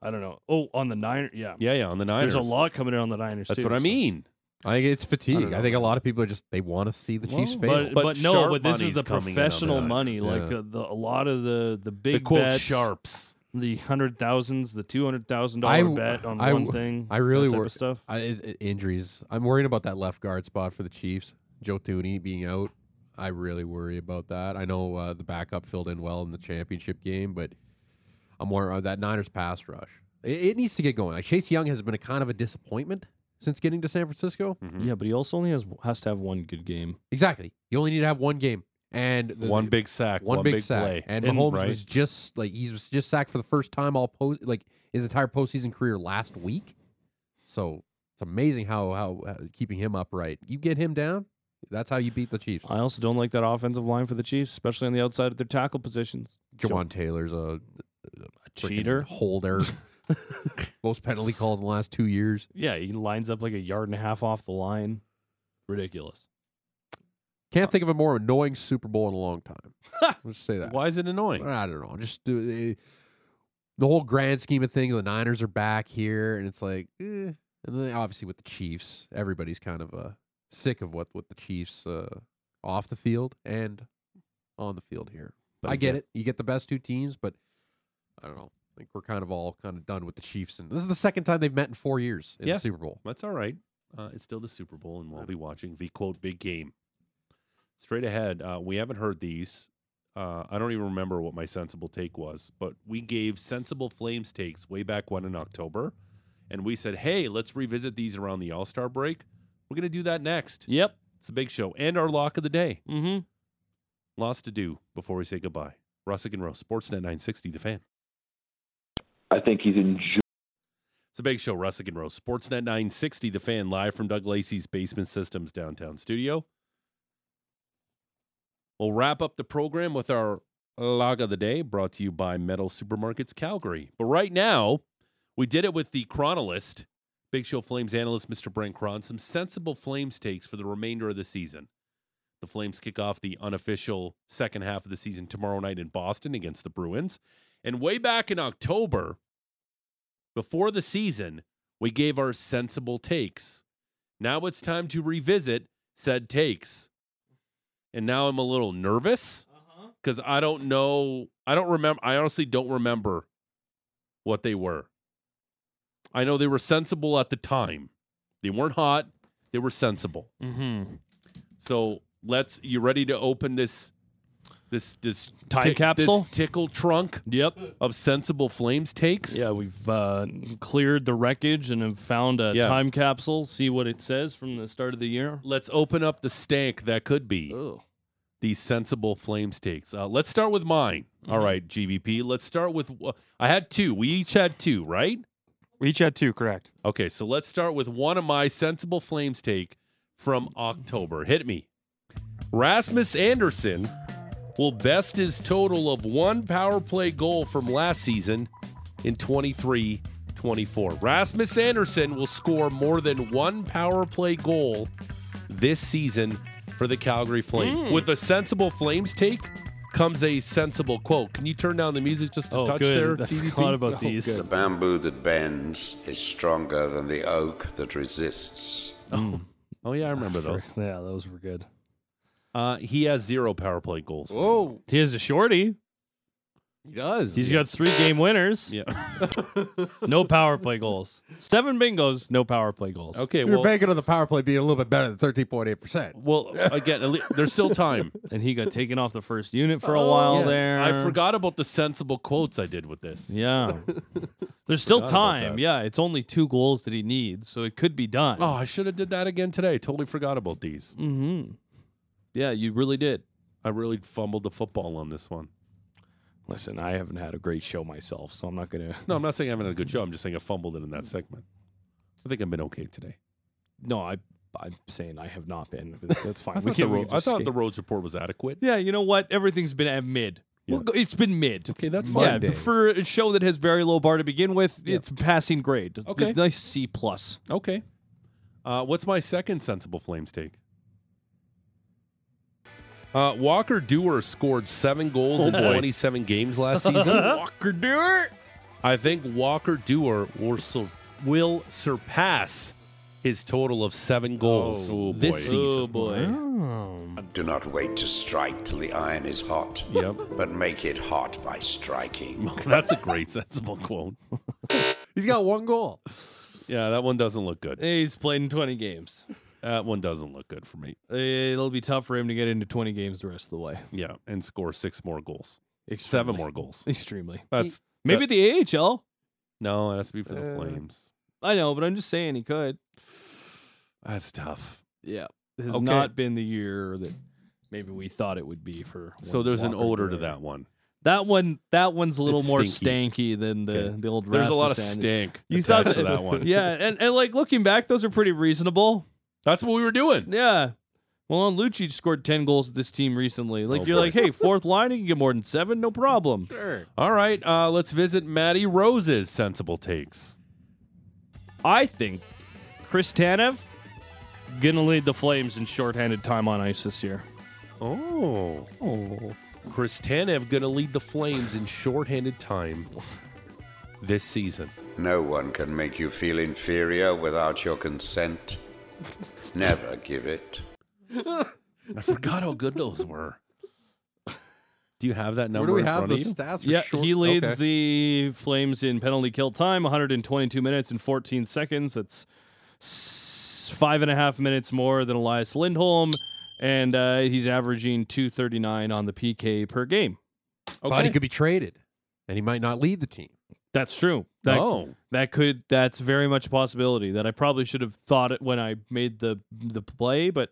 I don't know. Oh, on the Niner yeah. Yeah, yeah, on the Niners. There's a lot coming in on the Niners That's too, what I so- mean. I think it's fatigue. don't I, think a lot of people are just they want to see the Chiefs Well, fail. But, But but, no, but this is the coming in on the professional Niners. money. Like uh, the a lot of the the big the quote bets, sharps. the hundred thousands, the two hundred thousand dollar bet on I one w- thing. I really worry type stuff. I, it, it- injuries. I'm worried about that left guard spot for the Chiefs. Joe Thuney being out. I really worry about that. I know uh, the backup filled in well in the championship game, but I'm more uh, that Niners pass rush. It, it needs to get going. Like Chase Young has been a kind of a disappointment since getting to San Francisco. Mhm. Yeah, but he also only has has to have one good game. Exactly. You only need to have one game and the- One big sack, one, one, big, big sack. play. And And- Mahomes right. was just like he was just sacked for the first time all post like his entire postseason career last week. So it's amazing how how uh, keeping him upright. You get him down, that's how you beat the Chiefs. I also don't like that offensive line for the Chiefs, especially on the outside of their tackle positions. Jawaan Taylor's a, A freaking cheater. holder. Most penalty calls in the last two years. Yeah, he lines up like a yard and a half off the line. Ridiculous. Can't think of a more annoying Super Bowl in a long time. Let's say that. Why is it annoying? I don't know. Just do the, the whole grand scheme of things. The Niners are back here, and it's like, eh. and then obviously with the Chiefs, everybody's kind of uh, sick of what what the Chiefs uh, off the field and on the field here. But I get again- it. You get the best two teams, but I don't know. I think we're kind of all kind of done with the Chiefs, and this is the second time they've met in four years in Yeah. the Super Bowl. That's all right. Uh, it's still the Super Bowl, and we'll be watching the quote big game. Straight ahead, uh, we haven't heard these. Uh, I don't even remember what my sensible take was, but we gave sensible flames takes way back when in October, and we said, "Hey, let's revisit these around the All Star break." We're gonna do that next. Yep. It's a big show, and our lock of the day. Mm-hmm. Lots to do before we say goodbye. Russick and Rose, Sportsnet 960, the fan. I think he's enjoying. It's a big show, Russick and Rose. Sportsnet 960, the fan live from Doug Lacey's Basement Systems downtown studio. We'll wrap up the program with our log of the day brought to you by Metal Supermarkets Calgary. But right now, we did it with the chronolist, Big Show Flames analyst, Mr. Brent Cron, some sensible Flames takes for the remainder of the season. The Flames kick off the unofficial second half of the season tomorrow night in Boston against the Bruins. And way back in October, before the season, we gave our sensible takes. Now it's time to revisit said takes. And now I'm a little nervous because I don't know. I don't remember. I honestly don't remember what they were. I know they were sensible at the time. They weren't hot. They were sensible. Mm-hmm. So let's. You ready to open this? This this Time tick- capsule? this tickle trunk Yep. of sensible flames takes. Yeah, we've uh, cleared the wreckage and have found a Yeah. time capsule. See what it says from the start of the year. Let's open up the stank that could be Oh. these sensible flames takes. Uh, let's start with mine. All Mm-hmm. right, GVP. Let's start with. Uh, I had two. We each had two, right? We each had two, correct? Okay, so let's start with one of my sensible flames take from October. Hit me. Rasmus Andersson will best his total of one power play goal from last season in 23 24. Rasmus Andersson will score more than one power play goal this season for the Calgary Flame. Hmm. With a sensible Flames take comes a sensible quote. Can you turn down the music just a Oh, touch there? good. I GVP? forgot about oh, these. The bamboo that bends is stronger than the oak that resists. Oh, Oh yeah, I remember those. Yeah, those were good. Uh, he has zero power play goals. Whoa, He has a shorty. he does. He's got three game winners. Yeah. No power play goals. Seven bingos. No power play goals. Okay. We were Well, banking on the power play being a little bit better than thirteen point eight percent. well, again, at lea- there's still time. And he got taken off the first unit for a Oh, while yes. there. I forgot about the sensible quotes I did with this. Yeah. There's still time. Yeah, it's only two goals that he needs, so it could be done. Oh, I should have did that again today. Totally forgot about these. Mm-hmm. Yeah, you really did. I really fumbled the football on this one. Listen, I haven't had a great show myself, so I'm not gonna. No, I'm not saying I haven't had a good show. I'm just saying I fumbled it in that segment. I think I've been okay today. No, I. I'm saying I have not been. That's fine. I we thought, the, ro- I thought the Rhodes report was adequate. Yeah, you know what? Everything's been at mid. Yeah. We'll it's been mid. Okay, that's fine. Monday. for a show that has very low bar to begin with, it's passing grade. Okay. nice C plus. Okay. Uh, what's my second sensible Flames take? Uh, Walker Duehr scored seven goals Oh, in boy. 27 games last season. Walker Duehr. I think Walker Duehr will, sur- will surpass his total of seven goals Oh, this boy. season. Oh boy. Do not wait to strike till the iron is hot, Yep. but make it hot by striking. That's a great sensible quote. He's got one goal. Yeah, that one doesn't look good. He's played in 20 games. That one doesn't look good for me. It'll be tough for him to get into 20 games the rest of the way. Yeah, and score six more goals. Extremely. Seven more goals. Extremely. That's Maybe that- the AHL. no, it has to be for the Uh, Flames. I know, but I'm just saying he could. That's tough. Yeah. It has Okay. not been the year that maybe we thought it would be for. So there's an odor to that one. That one, that one's a little It's more stinky. stanky than the Okay. the old. There's a lot of Rasmus stank You thought to that one. yeah, and, and like looking back, those are pretty reasonable. That's what we were doing. Yeah. Well, on Lucic scored ten goals with this team recently. Like Oh, you're boy. like, hey, fourth line, you can get more than seven, no problem. Sure. All right, uh, let's visit Maddie Rose's sensible takes. I think Chris Tanev gonna lead the Flames in shorthanded time on ice this year. Oh, Oh, Chris Tanev going to lead the Flames in shorthanded time this season. No one can make you feel inferior without your consent. Never give it. I forgot how good those were. Do you have that Where number do we in have front the of you? stats? For yeah, short- he leads okay. the Flames in penalty kill time, 122 minutes and 14 seconds. That's s- five and a half minutes more than Elias Lindholm, and uh, he's averaging 239 on the PK per game. But he could be traded, and he might not lead the team. That's true. That, oh, that could that's very much a possibility that I probably should have thought it when I made the the play, but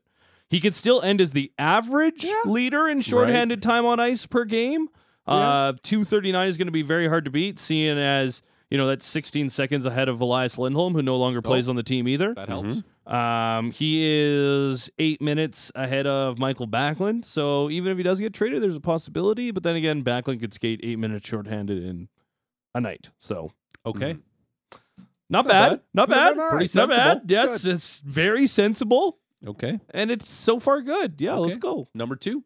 he could still end as the average leader in shorthanded time on ice per game. Uh, two thirty nine is going to be very hard to beat, seeing as you know, that's 16 seconds ahead of Elias Lindholm, who no longer plays on the team either. That helps. Um, he is eight minutes ahead of Michael Backlund. So even if he does get traded, there's a possibility. But then again, Backlund could skate eight minutes shorthanded in a night. So Okay. Hmm. not, Not bad. bad. Not Pretty bad. good. Pretty Not bad. sensible. Yeah, it's, it's very sensible. Okay. And it's so far good. Yeah, Okay. let's go. Number two.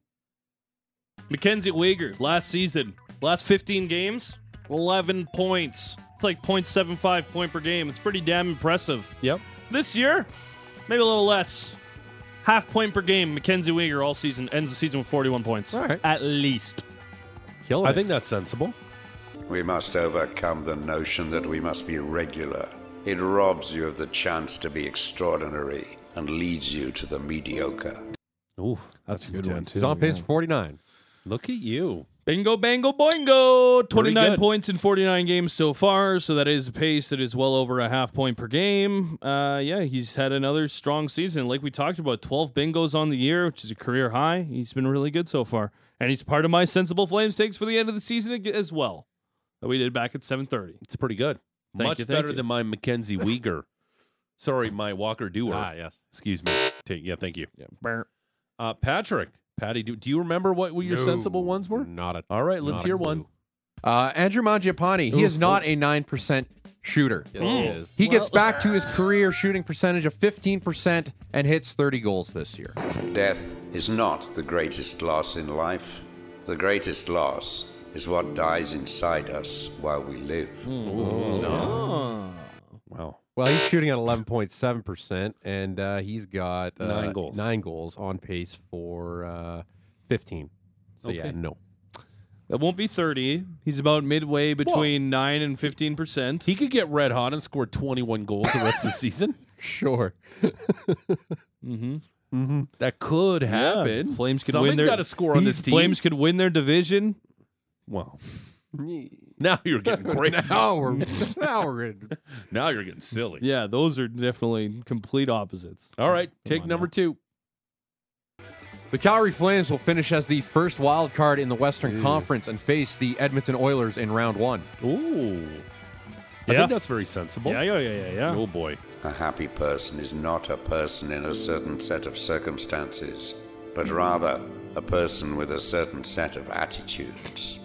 Mackenzie Weegar, last season, last 15 games, 11 points. It's like 0.75 point per game. It's pretty damn impressive. Yep. This year, maybe a little less. Half point per game. Mackenzie Weegar all season ends the season with 41 points. All right. At least. Killing I it. think that's sensible. We must overcome the notion that we must be regular. It robs you of the chance to be extraordinary and leads you to the mediocre. Ooh, That's a good one, too. He's on pace for 49. Look at you. Bingo, bango, boingo. 29 points in 49 games so far. So that is a pace that is well over a half point per game. Uh, yeah, he's had another strong season. Like we talked about, 12 bingos on the year, which is a career high. He's been really good so far. And he's part of my sensible Flames takes for the end of the season as well. That we did back at 7:30. It's pretty good. Thank Much you, thank better you. than my Mackenzie Weegar. Sorry, my Walker Duehr. Ah, yes. Excuse me. Ta- yeah, thank you. Yeah. Uh, Patrick, Patty, do, do you remember what your No, sensible ones were? Not a All right, let's hear one. Uh, Andrew Mangiapane, he is not a 9% shooter. Yes, he is. He gets back to his career shooting percentage of 15% and hits 30 goals this year. Death is not the greatest loss in life. The greatest loss is what dies inside us while we live. Wow. Well, he's shooting at 11.7%, and uh, he's got uh, Nine goals. Nine goals on pace for uh, 15. So, yeah, no. That won't be 30. He's about midway between 9 and 15%. He could get red hot and score 21 goals the rest of the season. Sure. mm-hmm. Mm-hmm. That could happen. Flames could Somebody's win their got to score on These this team. Flames could win their division. Well, now you're getting crazy. now we're now we're gonna Now you're getting silly. Yeah, those are definitely complete opposites. All right, take number now. two. The Calgary Flames will finish as the first wild card in the Western Conference and face the Edmonton Oilers in round one. Ooh. I Yeah. think that's very sensible. Yeah, yeah, yeah, yeah, yeah. Oh boy. A happy person is not a person in a certain set of circumstances, but rather a person with a certain set of attitudes.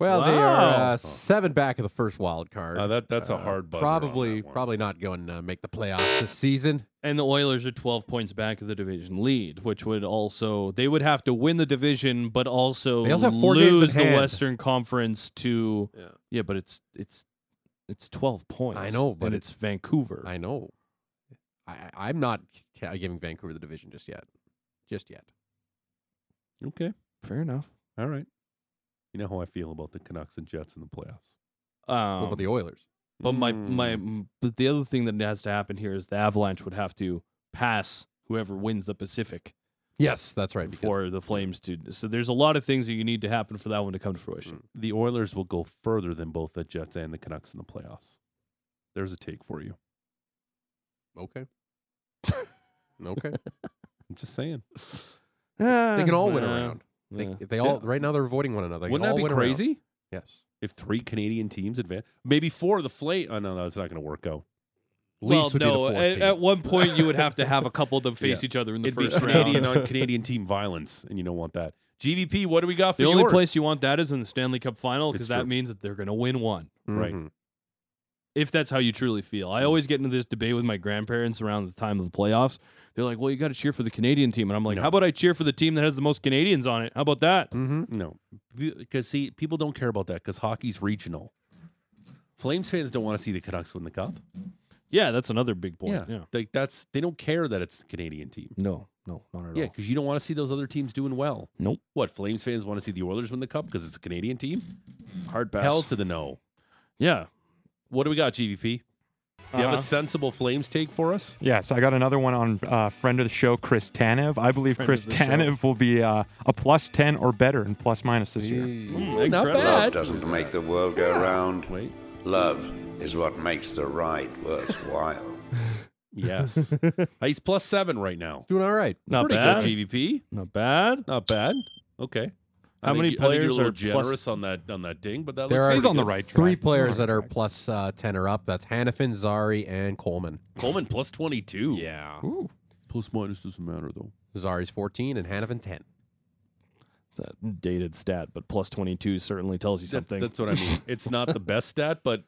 Well, they are uh, seven back of the first wild card. Uh, that that's a hard buzzer. on probably that one. probably not going to make the playoffs this season. And the Oilers are 12 points back of the division lead, which would also they would have to win the division, but also, They also have four lose the hand. Western Conference to Yeah. yeah, but it's it's it's 12 points. I know, but and it's- it's Vancouver. I know. I, I- I'm not giving Vancouver the division just yet. Just yet. Okay. Fair enough. All right. You know how I feel about the Canucks and Jets in the playoffs. Um, what about the Oilers? But my my but the other thing that has to happen here is the Avalanche would have to pass whoever wins the Pacific Yes, that's right. because- for the Flames to. So there's a lot of things that you need to happen for that one to come to fruition. the Oilers will go further than both the Jets and the Canucks in the playoffs. There's a take for you. Okay. okay. I'm just saying. They can all win a Uh, round. They, yeah. they all right now they're avoiding one another. They Wouldn't that be win a round. crazy? Yes. If three Canadian teams advance, maybe four of the Flame. Oh no, no, it's not going to work out. Well, Leafs would no. be the At, at one point, you would have to have a couple of them face Yeah. each other in the It'd be first Canadian round. on Canadian team violence, and you don't want that. GVP, what do we got for The only yours? place you want that is in the Stanley Cup final because that means that they're going to win one. right. Mhm. If that's how you truly feel. I always get into this debate with my grandparents around the time of the playoffs. They're like, "Well, you got to cheer for the Canadian team," and I'm like, No. "How about I cheer for the team that has the most Canadians on it? How about that?" Mm-hmm. No, because see, people don't care about that because hockey's regional. Flames fans don't want to see the Canucks win the cup. Yeah, that's another big point. yeah, Yeah. Like that's they don't care that it's the Canadian team. No, no, not at Yeah, all. because you don't want to see those other teams doing well. Nope. What Flames fans want to see the Oilers win the cup because it's a Canadian team? Hard pass. Hell to the no. yeah. What do we got, GVP? Do you have Uh-huh. a sensible Flames take for us? Yes, I got another one on uh, friend of the show, Chris Tanev. I believe Friend Chris of the show. Tanev will be uh, a plus 10 or better in plus minus this year. Mm, not incredible. Love bad. doesn't make the world go round. Wait. Love is what makes the ride worthwhile. Yes. Uh, He's plus seven right now. Doing all right. Not Pretty bad. good, GVP. Not bad. Not bad. Okay. I How think many you- think you're a players are plus- generous on that on that ding, but that There looks are He's on the right track. three players that are plus uh, 10 or up. That's Hanifin, Zary, and Coleman. Coleman plus twenty two. Yeah. plus minus doesn't matter though. Zary's 14 and Hanifin 10. It's a dated stat, but plus 22 certainly tells you That- something. that's what I mean. It's not the best stat, but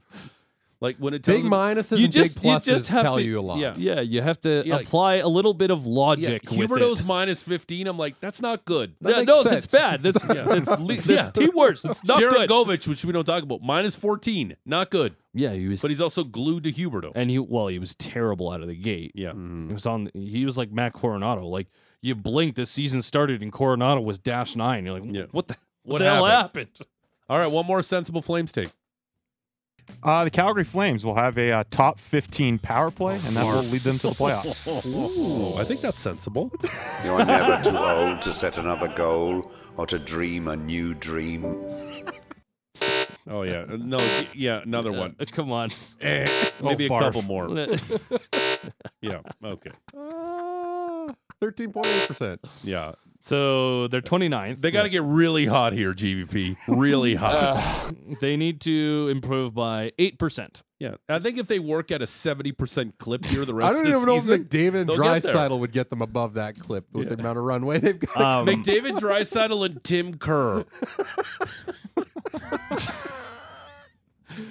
like when it tells Big them- minuses You and just- big you just have tell to- you a lot. yeah. yeah, you have to Yeah, like- apply a little bit of logic with Huberdeau's minus fifteen. I'm like, that's not good. That yeah, no, sense. that's bad. That's that's, le- that's Yeah. team worse. It's not Jared good. Govich, which we don't talk about, minus fourteen, not good. Yeah, he was, But he's also glued to Huberto. and he well, he was terrible out of the gate. yeah, mm-hmm. Mm-hmm. He was on. He was like Matt Coronato. Like you blink, the season started, and Coronato was dash nine. You're like, Yeah. what the What what the hell happened? happened? All right, one more sensible Flames take. Uh, the Calgary Flames will have a uh, top 15 power play, and that will lead them to the playoffs. Ooh, I think that's sensible. You're never too old to set another goal or to dream a new dream. Oh yeah, Uh, no, yeah, another one. Uh, come on. Maybe a barf. couple more. Yeah, okay, Uh, 13.8%. yeah. So they're 29th. They got to get really hot here, GVP. Really hot. They need to improve by eight percent. yeah, I think if they work at a seventy percent clip here the rest. I don't of the even know if season, McDavid and they'll get there. Draisaitl would get them above that clip with the amount of runway they've got. Um, McDavid, Draisaitl, and Tim Kerr.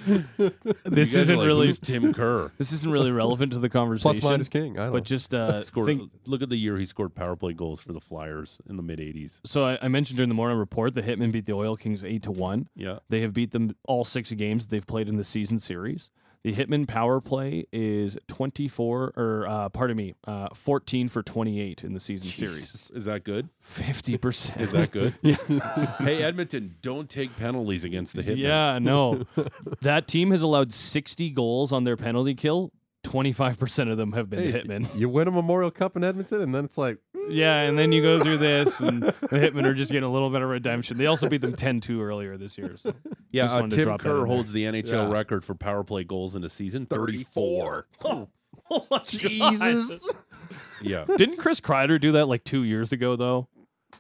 this isn't like, really "Who's Tim Kerr. this isn't really relevant to the conversation. Plus minus king. I don't know. but just uh, Scored, think. look at the year he scored power play goals for the Flyers in the mid '80s. So I, I mentioned during the morning report the Hitmen beat the Oil Kings eight to one. Yeah, They have beat them all six games they've played in the season series. The Hitman power play is 24, or uh, pardon me, uh, 14 for 28 in the season series. is that good? 50%. Is that good? Hey Edmonton, don't take penalties against the Hitmen. Yeah, no. that team has allowed 60 goals on their penalty kill. 25% of them have been Hey, Hitmen. You win a Memorial Cup in Edmonton, and then it's like, Yeah, and then you go through this, and the Hitmen are just getting a little bit of redemption. They also beat them 10 2 earlier this year. So Yeah, Just uh, to Tim drop Kerr holds the NHL Yeah. record for power play goals in a season 34. Oh my Jesus. Yeah. Didn't Chris Kreider do that like two years ago, though?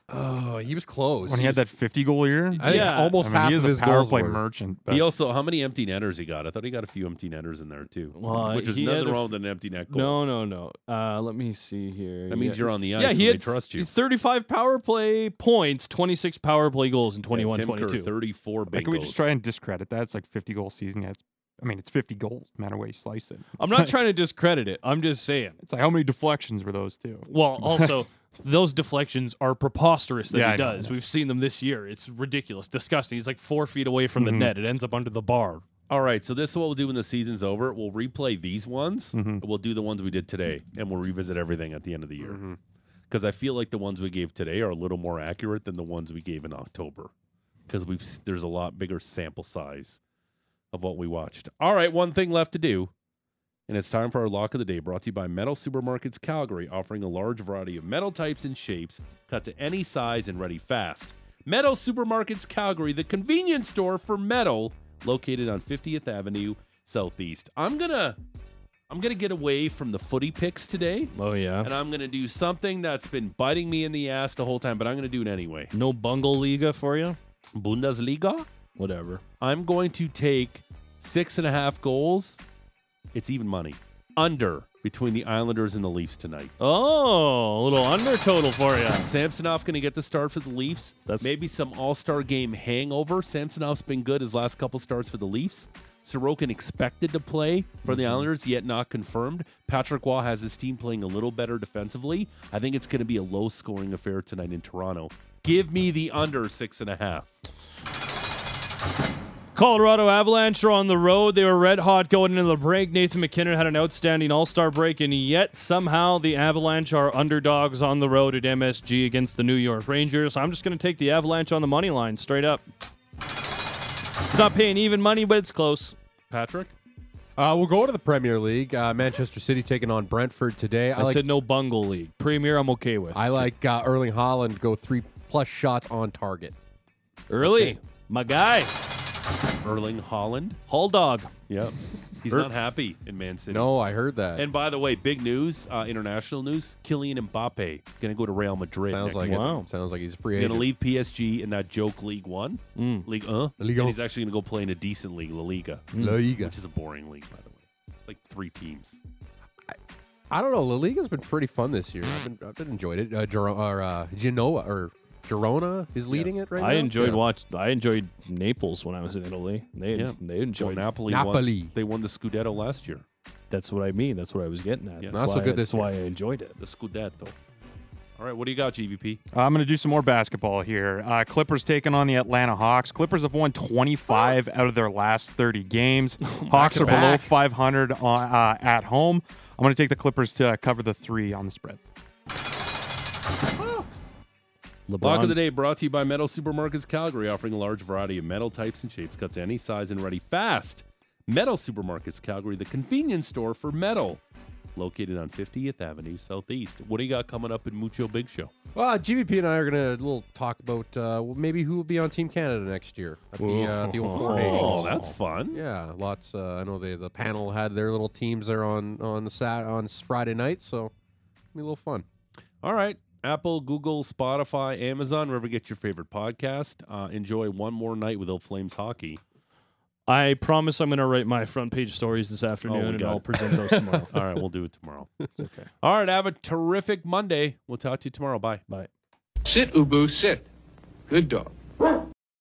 Oh, he was close. When he had that 50 goal year, I Yeah. almost I mean, half he is of a his power goals play were. merchant. But He also, how many empty netters he got? I thought he got a few empty netters in there too. Well, which is nothing a wrong f- with an empty net goal. No, no, no. Uh, let me see here. That means Yeah. you're on the ice Yeah, and he they had trust you. 35 power play points, 26 power play goals in Yeah, 21 Tim Kerr, 34 I big think we just try and discredit that. It's like 50 goal season. Yeah, it's, I mean, it's 50 goals, no matter way you slice it. I'm not like- trying to discredit it. I'm just saying. It's like how many deflections were those two? Well, also, those deflections are preposterous that Yeah, he I know, I does. know. We've seen them this year. It's ridiculous, disgusting. He's like four feet away from the Mhm. net. It ends up under the bar. All right, so this is what we'll do when the season's over. We'll replay these ones. Mhm. We'll do the ones we did today, and we'll revisit everything at the end of the year. Mm-hmm. Because I feel like the ones we gave today are a little more accurate than the ones we gave in October. Because we've there's a lot bigger sample size of what we watched. All right, one thing left to do, and it's time for our lock of the day. Brought to you by Metal Supermarkets Calgary, offering a large variety of metal types and shapes, cut to any size and ready fast. Metal Supermarkets Calgary, the convenience store for metal, located on 50th Avenue Southeast. I'm gonna, I'm gonna get away from the footy picks today Oh, yeah. and I'm to do something that's been biting me in the ass the whole time, but I'm to do it anyway. No bungle liga for you? Bundesliga. Whatever. I'm going to take six and a half goals. It's even money. Under between the Islanders and the Leafs tonight. Oh, a little under total for you. Samsonov going to get the start for the Leafs. That's- maybe some All Star game hangover. Samsonov's been good his last couple starts for the Leafs. Sorokin expected to play for the mm-hmm. Islanders, yet not confirmed. Patrick Roy has his team playing a little better defensively. I think it's going to be a low scoring affair tonight in Toronto. Give me the under six and a half. Colorado Avalanche are on the road. They were red hot going into the break. Nathan MacKinnon had an outstanding All Star break, and yet somehow the Avalanche are underdogs on the road at MSG against the New York Rangers. I'm just going to take the Avalanche on the money line straight up. It's not paying even money, but it's close. Patrick? Uh, we'll go to the Premier League. Uh, Manchester City taking on Brentford today. I, I, like said no bungle league. Premier, I'm okay with. I like uh, Erling Haaland go three plus shots on target. Early, my guy. Erling Haaland. Hall dog. Yep. He's Er- not happy in Man City. No, I heard that. And by the way, big news, uh, international news: Kylian Mbappe going to go to Real Madrid. sounds next like season. Wow. it's, sounds like he's a free He's going agent. to leave PSG in that joke League One, Mm. League Uh, Ligue and 1. he's actually going to go play in a decent league, La Liga, La Liga. which is a boring league, by the way. Like three teams. I don't know. La Liga's been pretty fun this year. I've been, I've been enjoyed it. Uh, Giro- or, uh, Genoa or Girona is leading it right now. I enjoyed Yeah. watch. I enjoyed Naples when I was in Italy. They Yeah. they So enjoyed. Napoli, Napoli. Won, they won the Scudetto last year. That's what I mean. That's what I was getting at. Yeah. That's Not so why, good That's this why I enjoyed it. The Scudetto. All right, what do you got, GVP? I'm going to do some more basketball here. Uh, Clippers taking on the Atlanta Hawks. Clippers have won 25 out of their last 30 games. Hawks are below 500 on, uh, at home. I'm going to take the Clippers to uh, cover the three on the spread. LeBron. Block of the day brought to you by Metal Supermarkets Calgary, offering a large variety of metal types and shapes, cuts any size and ready fast. Metal Supermarkets Calgary, the convenience store for metal, located on 50th Avenue Southeast. What do you got coming up in Mucho Big Show? Well, GVP and I are gonna little talk about uh, maybe who will be on Team Canada next year at the, uh, the old Four Nations. Oh, that's fun. Yeah, lots. Uh, I know they the panel had their little teams there on on the sat on Friday night, so be a little fun. All right. Apple, Google, Spotify, Amazon, wherever you get your favorite podcast. Uh, enjoy one more night with Old Flames hockey. I promise I'm going to write my front page stories this afternoon, we and I'll it. present those tomorrow. All right, we'll do it tomorrow. It's okay. All right, have a terrific Monday. We'll talk to you tomorrow. Bye. Bye. Sit, Ubu, sit. Good dog.